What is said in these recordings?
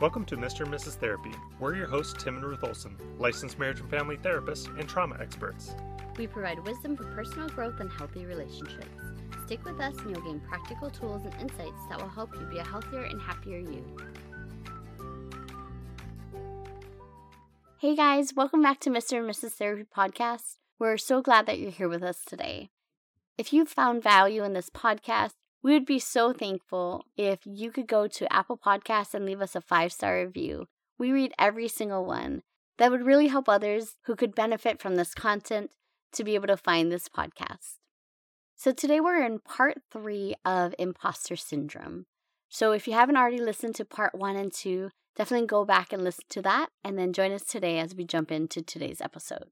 Welcome to Mr. and Mrs. Therapy. We're your hosts, Tim and Ruth Olson, licensed marriage and family therapists and trauma experts. We provide wisdom for personal growth and healthy relationships. Stick with us and you'll gain practical tools and insights that will help you be a healthier and happier you. Hey guys, welcome back to Mr. and Mrs. Therapy Podcast. We're so glad that you're here with us today. If you've found value in this podcast, we would be so thankful if you could go to Apple Podcasts and leave us a five star review. We read every single one. That would really help others who could benefit from this content to be able to find this podcast. So, today we're in part three of imposter syndrome. So, if you haven't already listened to part one and two, definitely go back and listen to that and then join us today as we jump into today's episode.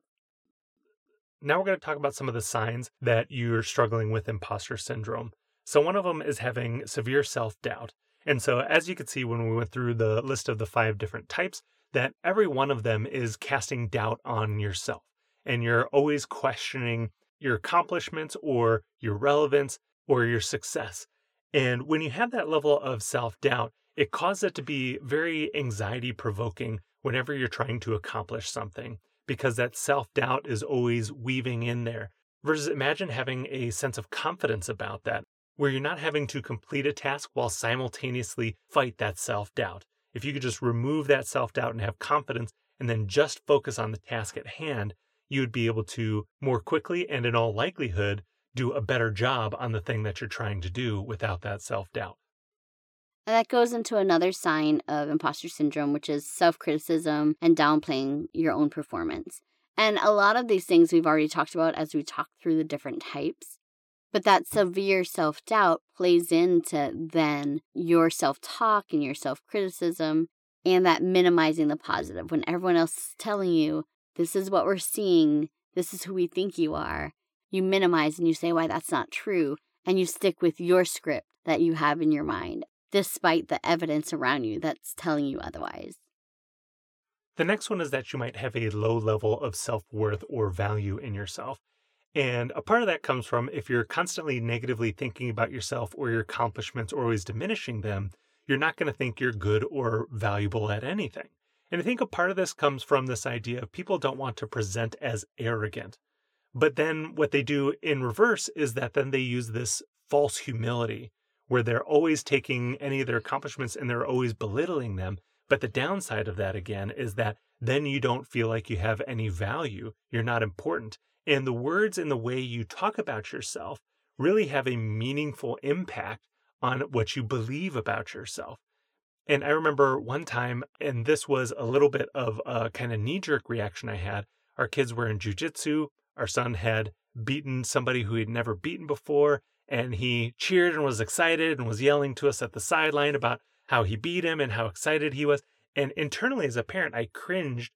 Now, we're going to talk about some of the signs that you're struggling with imposter syndrome. So, one of them is having severe self doubt. And so, as you could see when we went through the list of the five different types, that every one of them is casting doubt on yourself. And you're always questioning your accomplishments or your relevance or your success. And when you have that level of self doubt, it causes it to be very anxiety provoking whenever you're trying to accomplish something because that self doubt is always weaving in there. Versus imagine having a sense of confidence about that where you're not having to complete a task while simultaneously fight that self doubt. If you could just remove that self doubt and have confidence and then just focus on the task at hand, you would be able to more quickly and in all likelihood do a better job on the thing that you're trying to do without that self doubt. And that goes into another sign of imposter syndrome, which is self criticism and downplaying your own performance. And a lot of these things we've already talked about as we talk through the different types. But that severe self doubt plays into then your self talk and your self criticism and that minimizing the positive when everyone else is telling you, this is what we're seeing, this is who we think you are. You minimize and you say why that's not true, and you stick with your script that you have in your mind, despite the evidence around you that's telling you otherwise. The next one is that you might have a low level of self worth or value in yourself. And a part of that comes from if you're constantly negatively thinking about yourself or your accomplishments or always diminishing them, you're not going to think you're good or valuable at anything. And I think a part of this comes from this idea of people don't want to present as arrogant. But then what they do in reverse is that then they use this false humility where they're always taking any of their accomplishments and they're always belittling them. But the downside of that again is that then you don't feel like you have any value. You're not important. And the words and the way you talk about yourself really have a meaningful impact on what you believe about yourself. And I remember one time, and this was a little bit of a kind of knee jerk reaction I had. Our kids were in jujitsu. Our son had beaten somebody who he'd never beaten before, and he cheered and was excited and was yelling to us at the sideline about how he beat him and how excited he was. And internally, as a parent, I cringed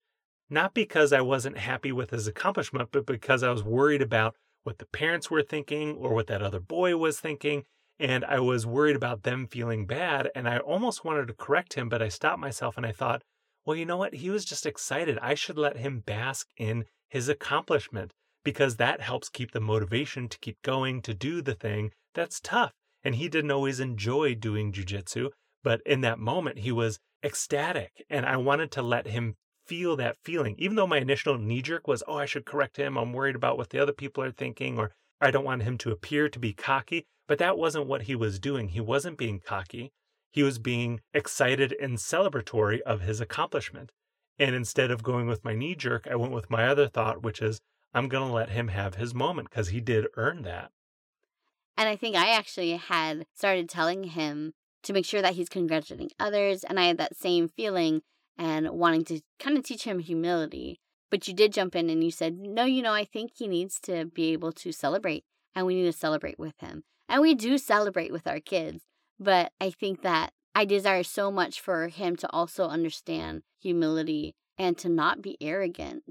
not because I wasn't happy with his accomplishment, but because I was worried about what the parents were thinking or what that other boy was thinking. And I was worried about them feeling bad. And I almost wanted to correct him, but I stopped myself and I thought, well, you know what? He was just excited. I should let him bask in his accomplishment because that helps keep the motivation to keep going to do the thing that's tough. And he didn't always enjoy doing jujitsu, but in that moment, he was ecstatic. And I wanted to let him feel that feeling. Even though my initial knee jerk was, oh, I should correct him. I'm worried about what the other people are thinking, or I don't want him to appear to be cocky. But that wasn't what he was doing. He wasn't being cocky. He was being excited and celebratory of his accomplishment. And instead of going with my knee jerk, I went with my other thought, which is, I'm going to let him have his moment because he did earn that. And I think I actually had started telling him to make sure that he's congratulating others. And I had that same feeling and wanting to kind of teach him humility. But you did jump in and you said, no, you know, I think he needs to be able to celebrate and we need to celebrate with him. And we do celebrate with our kids. But I think that I desire so much for him to also understand humility and to not be arrogant,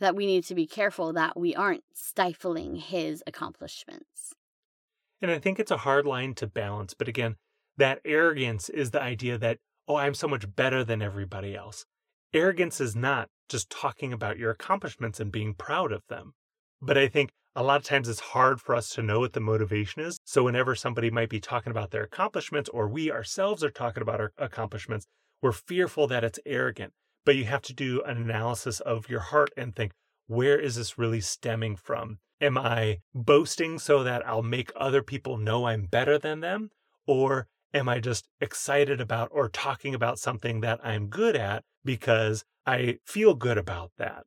that we need to be careful that we aren't stifling his accomplishments. And I think it's a hard line to balance. But again, that arrogance is the idea that oh, I'm so much better than everybody else. Arrogance is not just talking about your accomplishments and being proud of them. But I think a lot of times it's hard for us to know what the motivation is. So whenever somebody might be talking about their accomplishments or we ourselves are talking about our accomplishments, we're fearful that it's arrogant. But you have to do an analysis of your heart and think, where is this really stemming from? Am I boasting so that I'll make other people know I'm better than them? Or am I just excited about or talking about something that I'm good at because I feel good about that?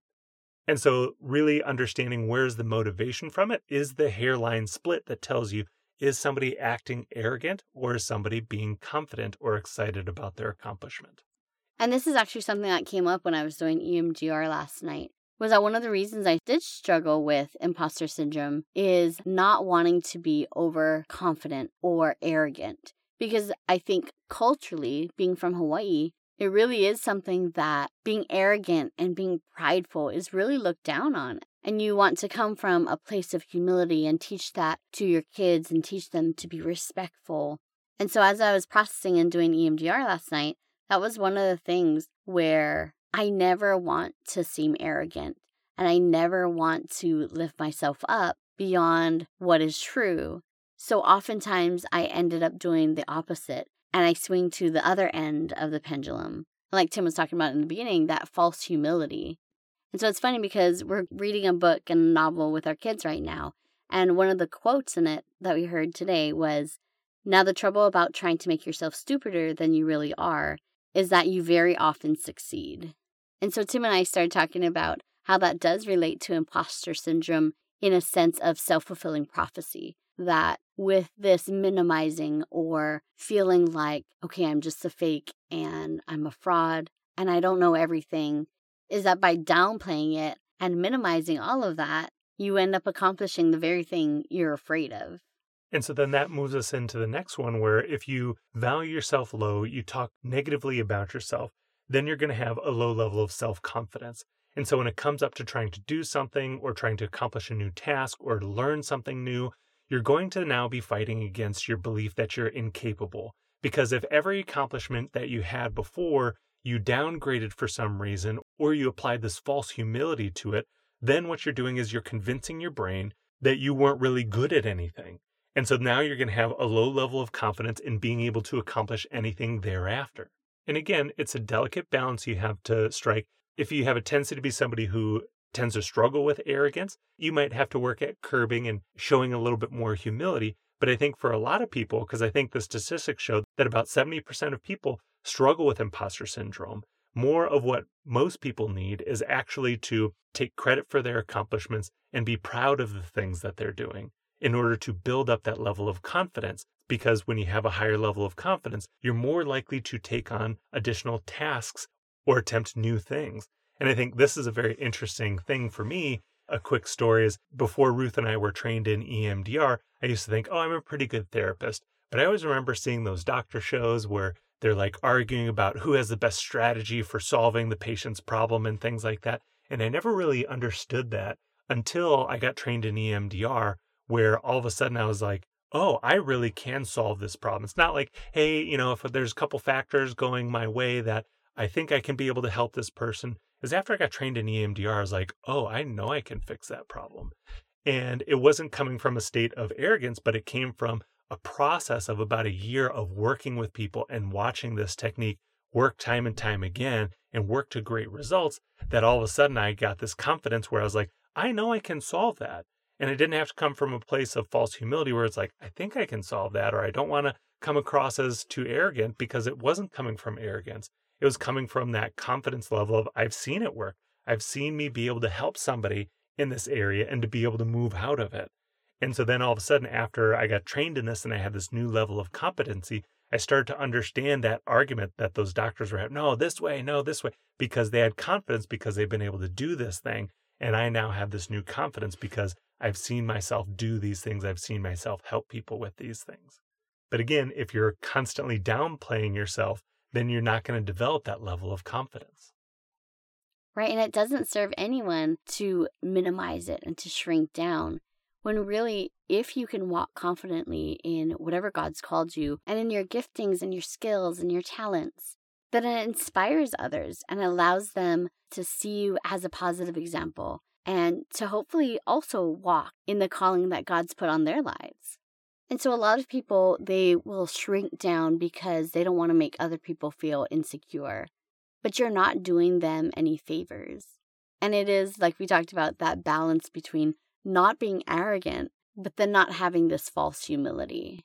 And so, really understanding where's the motivation from it is the hairline split that tells you is somebody acting arrogant or is somebody being confident or excited about their accomplishment? And this is actually something that came up when I was doing EMDR last night. Was that one of the reasons I did struggle with imposter syndrome is not wanting to be overconfident or arrogant. Because I think culturally, being from Hawaii, it really is something that being arrogant and being prideful is really looked down on. And you want to come from a place of humility and teach that to your kids and teach them to be respectful. And so, as I was processing and doing EMDR last night, that was one of the things where I never want to seem arrogant and I never want to lift myself up beyond what is true. So, oftentimes, I ended up doing the opposite and I swing to the other end of the pendulum. Like Tim was talking about in the beginning, that false humility. And so it's funny because we're reading a book and a novel with our kids right now. And one of the quotes in it that we heard today was Now, the trouble about trying to make yourself stupider than you really are is that you very often succeed. And so Tim and I started talking about how that does relate to imposter syndrome in a sense of self fulfilling prophecy that with this minimizing or feeling like, okay, I'm just a fake and I'm a fraud and I don't know everything, is that by downplaying it and minimizing all of that, you end up accomplishing the very thing you're afraid of. And so then that moves us into the next one where if you value yourself low, you talk negatively about yourself, then you're going to have a low level of self confidence. And so when it comes up to trying to do something or trying to accomplish a new task or learn something new, you're going to now be fighting against your belief that you're incapable. Because if every accomplishment that you had before you downgraded for some reason or you applied this false humility to it, then what you're doing is you're convincing your brain that you weren't really good at anything. And so now you're going to have a low level of confidence in being able to accomplish anything thereafter. And again, it's a delicate balance you have to strike. If you have a tendency to be somebody who tends to struggle with arrogance, you might have to work at curbing and showing a little bit more humility. But I think for a lot of people, because I think the statistics show that about 70% of people struggle with imposter syndrome, more of what most people need is actually to take credit for their accomplishments and be proud of the things that they're doing in order to build up that level of confidence. Because when you have a higher level of confidence, you're more likely to take on additional tasks or attempt new things. And I think this is a very interesting thing for me. A quick story is before Ruth and I were trained in EMDR, I used to think, oh, I'm a pretty good therapist. But I always remember seeing those doctor shows where they're like arguing about who has the best strategy for solving the patient's problem and things like that. And I never really understood that until I got trained in EMDR, where all of a sudden I was like, oh, I really can solve this problem. It's not like, hey, you know, if there's a couple factors going my way that I think I can be able to help this person, is after I got trained in EMDR, I was like, oh, I know I can fix that problem. And it wasn't coming from a state of arrogance, but it came from a process of about a year of working with people and watching this technique work time and time again and work to great results that all of a sudden I got this confidence where I was like, I know I can solve that. And it didn't have to come from a place of false humility where it's like, I think I can solve that, or I don't want to come across as too arrogant because it wasn't coming from arrogance. It was coming from that confidence level of I've seen it work. I've seen me be able to help somebody in this area and to be able to move out of it. And so then all of a sudden, after I got trained in this and I had this new level of competency, I started to understand that argument that those doctors were having no, this way, no, this way, because they had confidence because they've been able to do this thing. And I now have this new confidence because I've seen myself do these things. I've seen myself help people with these things. But again, if you're constantly downplaying yourself, then you're not going to develop that level of confidence. Right. And it doesn't serve anyone to minimize it and to shrink down when really, if you can walk confidently in whatever God's called you and in your giftings and your skills and your talents, then it inspires others and allows them to see you as a positive example and to hopefully also walk in the calling that God's put on their lives. And so a lot of people, they will shrink down because they don't want to make other people feel insecure. But you're not doing them any favors. And it is, like we talked about, that balance between not being arrogant, but then not having this false humility.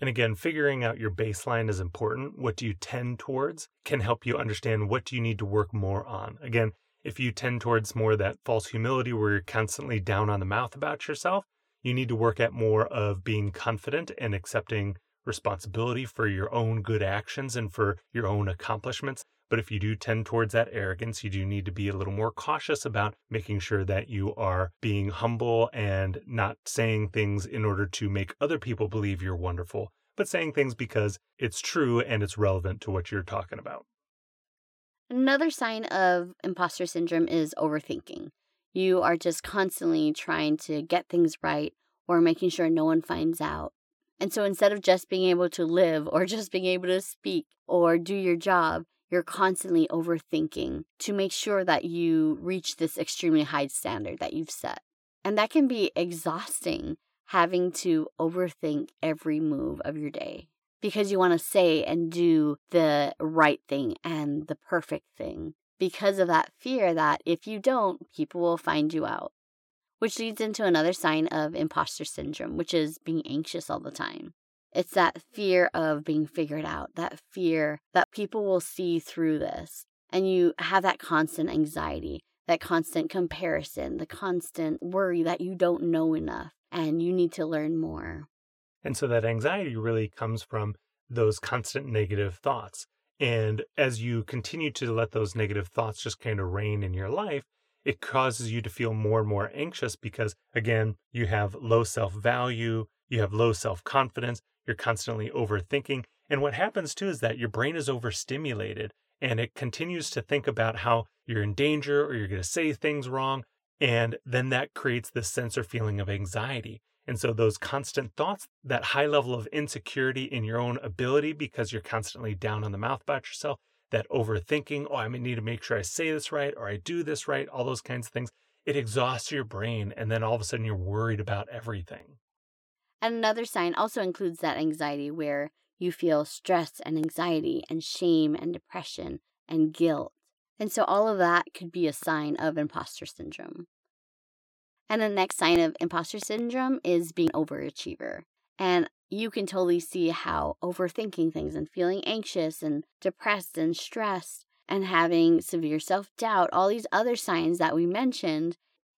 And again, figuring out your baseline is important. What do you tend towards can help you understand what do you need to work more on. Again, if you tend towards more that false humility where you're constantly down on the mouth about yourself, you need to work at more of being confident and accepting responsibility for your own good actions and for your own accomplishments. But if you do tend towards that arrogance, you do need to be a little more cautious about making sure that you are being humble and not saying things in order to make other people believe you're wonderful, but saying things because it's true and it's relevant to what you're talking about. Another sign of imposter syndrome is overthinking. You are just constantly trying to get things right or making sure no one finds out. And so instead of just being able to live or just being able to speak or do your job, you're constantly overthinking to make sure that you reach this extremely high standard that you've set. And that can be exhausting having to overthink every move of your day because you want to say and do the right thing and the perfect thing because of that fear that if you don't, people will find you out. Which leads into another sign of imposter syndrome, which is being anxious all the time. It's that fear of being figured out, that fear that people will see through this. And you have that constant anxiety, that constant comparison, the constant worry that you don't know enough and you need to learn more. And so that anxiety really comes from those constant negative thoughts. And as you continue to let those negative thoughts just kind of reign in your life, it causes you to feel more and more anxious because, again, you have low self value, you have low self confidence, you're constantly overthinking. And what happens too is that your brain is overstimulated and it continues to think about how you're in danger or you're going to say things wrong. And then that creates this sense or feeling of anxiety. And so those constant thoughts, that high level of insecurity in your own ability because you're constantly down on the mouth about yourself, that overthinking, oh, I need to make sure I say this right or I do this right, all those kinds of things, it exhausts your brain. And then all of a sudden you're worried about everything. And another sign also includes that anxiety where you feel stress and anxiety and shame and depression and guilt. And so all of that could be a sign of imposter syndrome. And the next sign of imposter syndrome is being overachiever. And you can totally see how overthinking things and feeling anxious and depressed and stressed and having severe self doubt, all these other signs that we mentioned,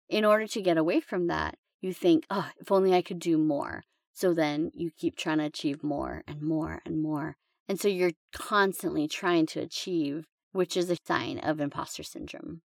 in order to get away from that, you think, oh, if only I could do more. So then you keep trying to achieve more and more and more. And so you're constantly trying to achieve, which is a sign of imposter syndrome.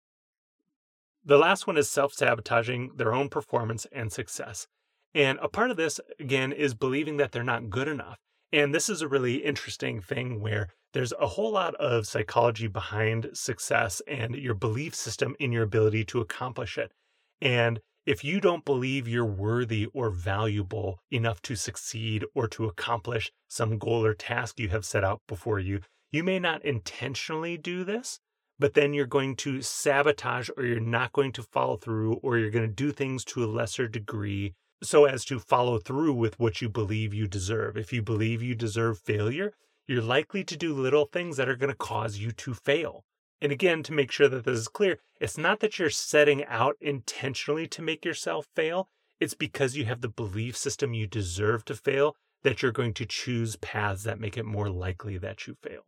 The last one is self sabotaging their own performance and success. And a part of this, again, is believing that they're not good enough. And this is a really interesting thing where there's a whole lot of psychology behind success and your belief system in your ability to accomplish it. And if you don't believe you're worthy or valuable enough to succeed or to accomplish some goal or task you have set out before you, you may not intentionally do this, but then you're going to sabotage or you're not going to follow through or you're going to do things to a lesser degree so as to follow through with what you believe you deserve. If you believe you deserve failure, you're likely to do little things that are going to cause you to fail. And again, to make sure that this is clear, it's not that you're setting out intentionally to make yourself fail. It's because you have the belief system you deserve to fail that you're going to choose paths that make it more likely that you fail.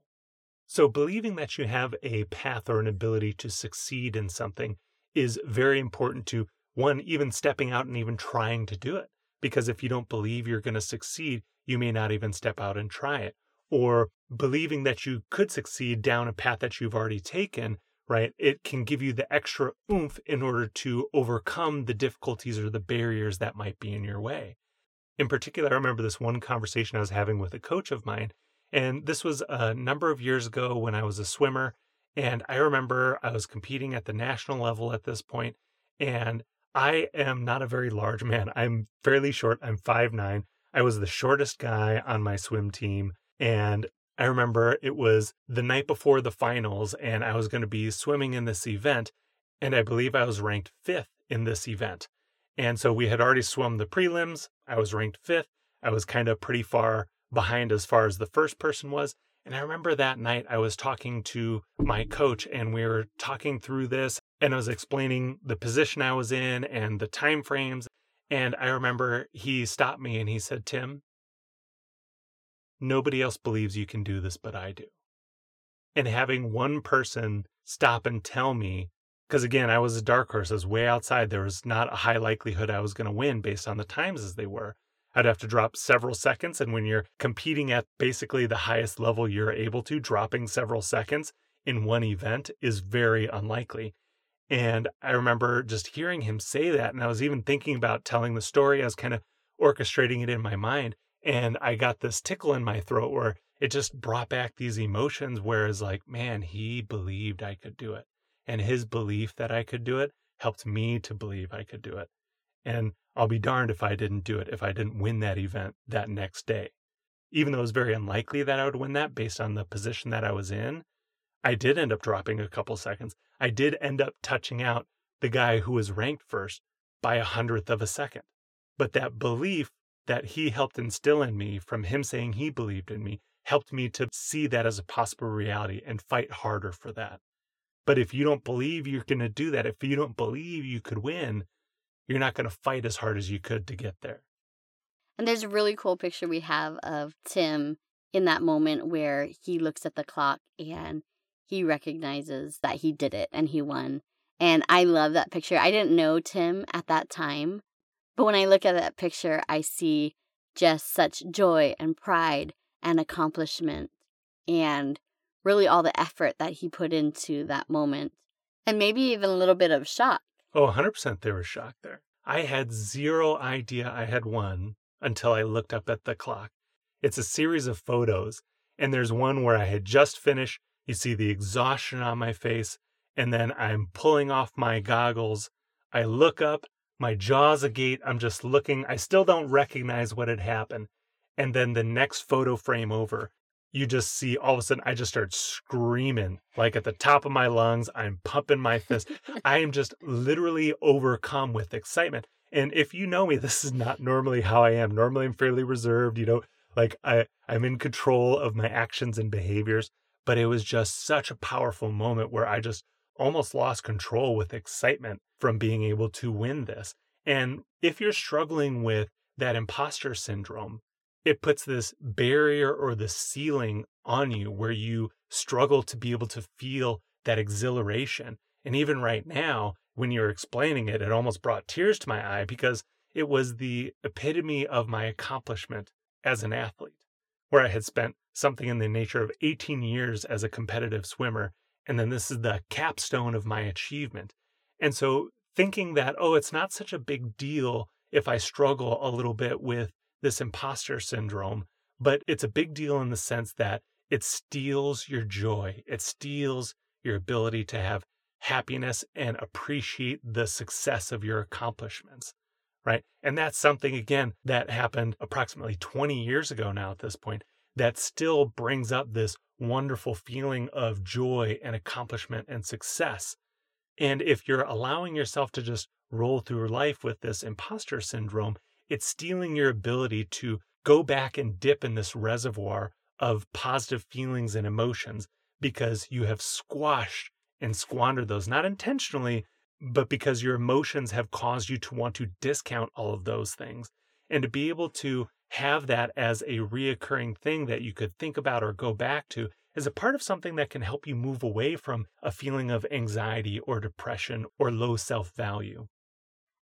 So, believing that you have a path or an ability to succeed in something is very important to one, even stepping out and even trying to do it. Because if you don't believe you're going to succeed, you may not even step out and try it or believing that you could succeed down a path that you've already taken, right? It can give you the extra oomph in order to overcome the difficulties or the barriers that might be in your way. In particular, I remember this one conversation I was having with a coach of mine, and this was a number of years ago when I was a swimmer. And I remember I was competing at the national level at this point, and I am not a very large man. I'm fairly short. I'm five nine. I was the shortest guy on my swim team. And I remember it was the night before the finals, and I was going to be swimming in this event. And I believe I was ranked fifth in this event. And so we had already swum the prelims. I was ranked fifth. I was kind of pretty far behind as far as the first person was. And I remember that night I was talking to my coach and we were talking through this and I was explaining the position I was in and the time frames. And I remember he stopped me and he said, Tim, nobody else believes you can do this, but I do. And having one person stop and tell me, because again, I was a dark horse, I was way outside. There was not a high likelihood I was going to win based on the times as they were. I'd have to drop several seconds. And when you're competing at basically the highest level you're able to, dropping several seconds in one event is very unlikely. And I remember just hearing him say that. And I was even thinking about telling the story. I was kind of orchestrating it in my mind. And I got this tickle in my throat where it just brought back these emotions. Whereas, like, man, he believed I could do it. And his belief that I could do it helped me to believe I could do it. And I'll be darned if I didn't do it, if I didn't win that event that next day. Even though it was very unlikely that I would win that based on the position that I was in, I did end up dropping a couple seconds. I did end up touching out the guy who was ranked first by a hundredth of a second. But that belief that he helped instill in me from him saying he believed in me helped me to see that as a possible reality and fight harder for that. But if you don't believe you're going to do that, if you don't believe you could win, you're not going to fight as hard as you could to get there. And there's a really cool picture we have of Tim in that moment where he looks at the clock and he recognizes that he did it and he won. And I love that picture. I didn't know Tim at that time, but when I look at that picture, I see just such joy and pride and accomplishment and really all the effort that he put into that moment. And maybe even a little bit of shock Oh, 100% they were shocked there. I had zero idea I had won until I looked up at the clock. It's a series of photos, and there's one where I had just finished. You see the exhaustion on my face, and then I'm pulling off my goggles. I look up, my jaw's agape. I'm just looking. I still don't recognize what had happened. And then the next photo frame over, you just see all of a sudden I just start screaming like at the top of my lungs. I'm pumping my fist. I am just literally overcome with excitement. And if you know me, this is not normally how I am. Normally I'm fairly reserved, you know, like I, I'm in control of my actions and behaviors. But it was just such a powerful moment where I just almost lost control with excitement from being able to win this. And if you're struggling with that imposter syndrome, it puts this barrier or the ceiling on you where you struggle to be able to feel that exhilaration. And even right now, when you're explaining it, it almost brought tears to my eye because it was the epitome of my accomplishment as an athlete, where I had spent something in the nature of 18 years as a competitive swimmer. And then this is the capstone of my achievement. And so thinking that, oh, it's not such a big deal if I struggle a little bit with this imposter syndrome, but it's a big deal in the sense that it steals your joy. It steals your ability to have happiness and appreciate the success of your accomplishments. Right. And that's something, again, that happened approximately 20 years ago now at this point, that still brings up this wonderful feeling of joy and accomplishment and success. And if you're allowing yourself to just roll through life with this imposter syndrome, it's stealing your ability to go back and dip in this reservoir of positive feelings and emotions because you have squashed and squandered those, not intentionally, but because your emotions have caused you to want to discount all of those things. And to be able to have that as a reoccurring thing that you could think about or go back to is a part of something that can help you move away from a feeling of anxiety or depression or low self value.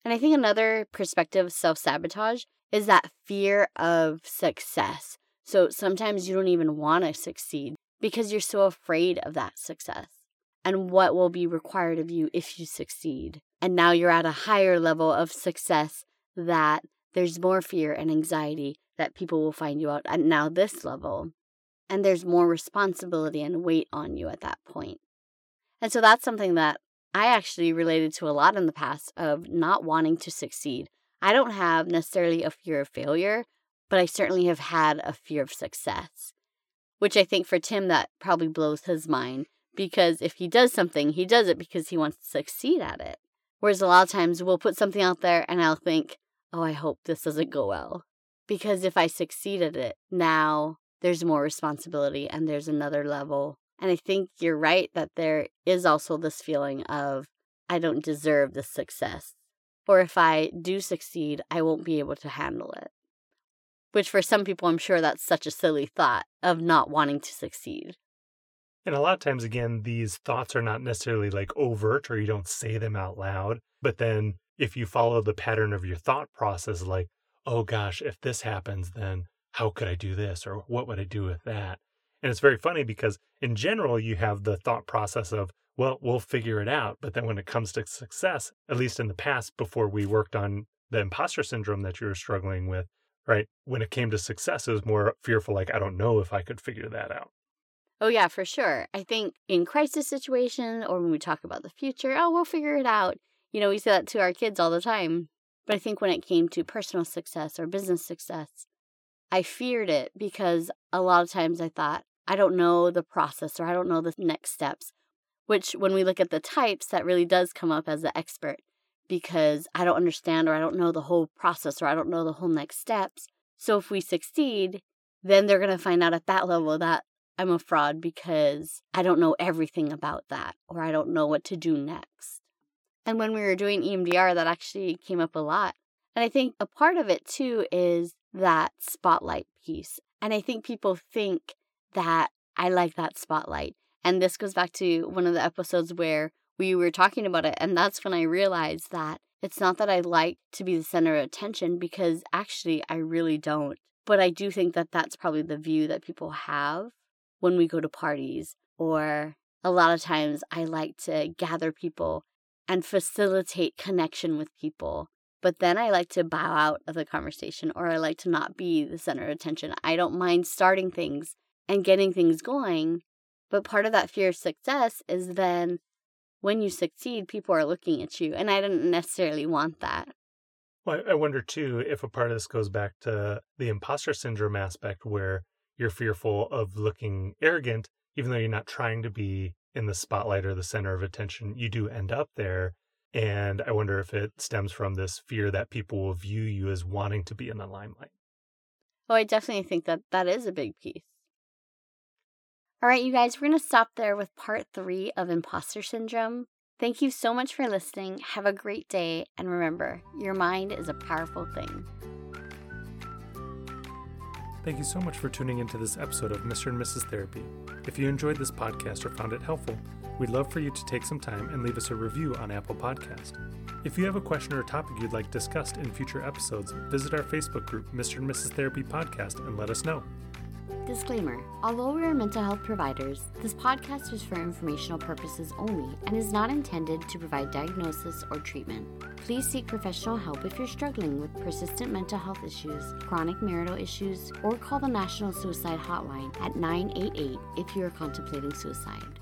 And I think another perspective of self sabotage is that fear of success. So sometimes you don't even want to succeed because you're so afraid of that success and what will be required of you if you succeed. And now you're at a higher level of success that there's more fear and anxiety that people will find you out at now this level. And there's more responsibility and weight on you at that point. And so that's something that I actually related to a lot in the past of not wanting to succeed. I don't have necessarily a fear of failure, but I certainly have had a fear of success, which I think for Tim that probably blows his mind because if he does something, he does it because he wants to succeed at it. Whereas a lot of times we'll put something out there and I'll think, oh, I hope this doesn't go well because if I succeed at it, now there's more responsibility and there's another level. And I think you're right that there is also this feeling of, I don't deserve this success. Or if I do succeed, I won't be able to handle it. Which for some people, I'm sure that's such a silly thought of not wanting to succeed. And a lot of times, again, these thoughts are not necessarily like overt or you don't say them out loud. But then if you follow the pattern of your thought process, like, oh gosh, if this happens, then how could I do this? Or what would I do with that? And it's very funny because in general, you have the thought process of, well, we'll figure it out. But then when it comes to success, at least in the past, before we worked on the imposter syndrome that you were struggling with, right? When it came to success, it was more fearful, like, I don't know if I could figure that out. Oh, yeah, for sure. I think in crisis situations or when we talk about the future, oh, we'll figure it out. You know, we say that to our kids all the time. But I think when it came to personal success or business success, I feared it because a lot of times I thought, I don't know the process or I don't know the next steps. Which, when we look at the types, that really does come up as the expert because I don't understand or I don't know the whole process or I don't know the whole next steps. So if we succeed, then they're going to find out at that level that I'm a fraud because I don't know everything about that or I don't know what to do next. And when we were doing EMDR, that actually came up a lot. And I think a part of it too is that spotlight piece. And I think people think that I like that spotlight. And this goes back to one of the episodes where we were talking about it. And that's when I realized that it's not that I like to be the center of attention because actually I really don't. But I do think that that's probably the view that people have when we go to parties. Or a lot of times I like to gather people and facilitate connection with people. But then I like to bow out of the conversation or I like to not be the center of attention. I don't mind starting things and getting things going. But part of that fear of success is then when you succeed, people are looking at you. And I didn't necessarily want that. Well, I wonder too if a part of this goes back to the imposter syndrome aspect where you're fearful of looking arrogant, even though you're not trying to be in the spotlight or the center of attention. You do end up there. And I wonder if it stems from this fear that people will view you as wanting to be in the limelight. Oh, I definitely think that that is a big piece. All right, you guys, we're going to stop there with part three of imposter syndrome. Thank you so much for listening. Have a great day. And remember, your mind is a powerful thing. Thank you so much for tuning into this episode of Mr. and Mrs. Therapy. If you enjoyed this podcast or found it helpful, we'd love for you to take some time and leave us a review on Apple Podcast. If you have a question or a topic you'd like discussed in future episodes, visit our Facebook group, Mr. and Mrs. Therapy Podcast, and let us know. Disclaimer Although we are mental health providers, this podcast is for informational purposes only and is not intended to provide diagnosis or treatment. Please seek professional help if you're struggling with persistent mental health issues, chronic marital issues, or call the National Suicide Hotline at 988 if you are contemplating suicide.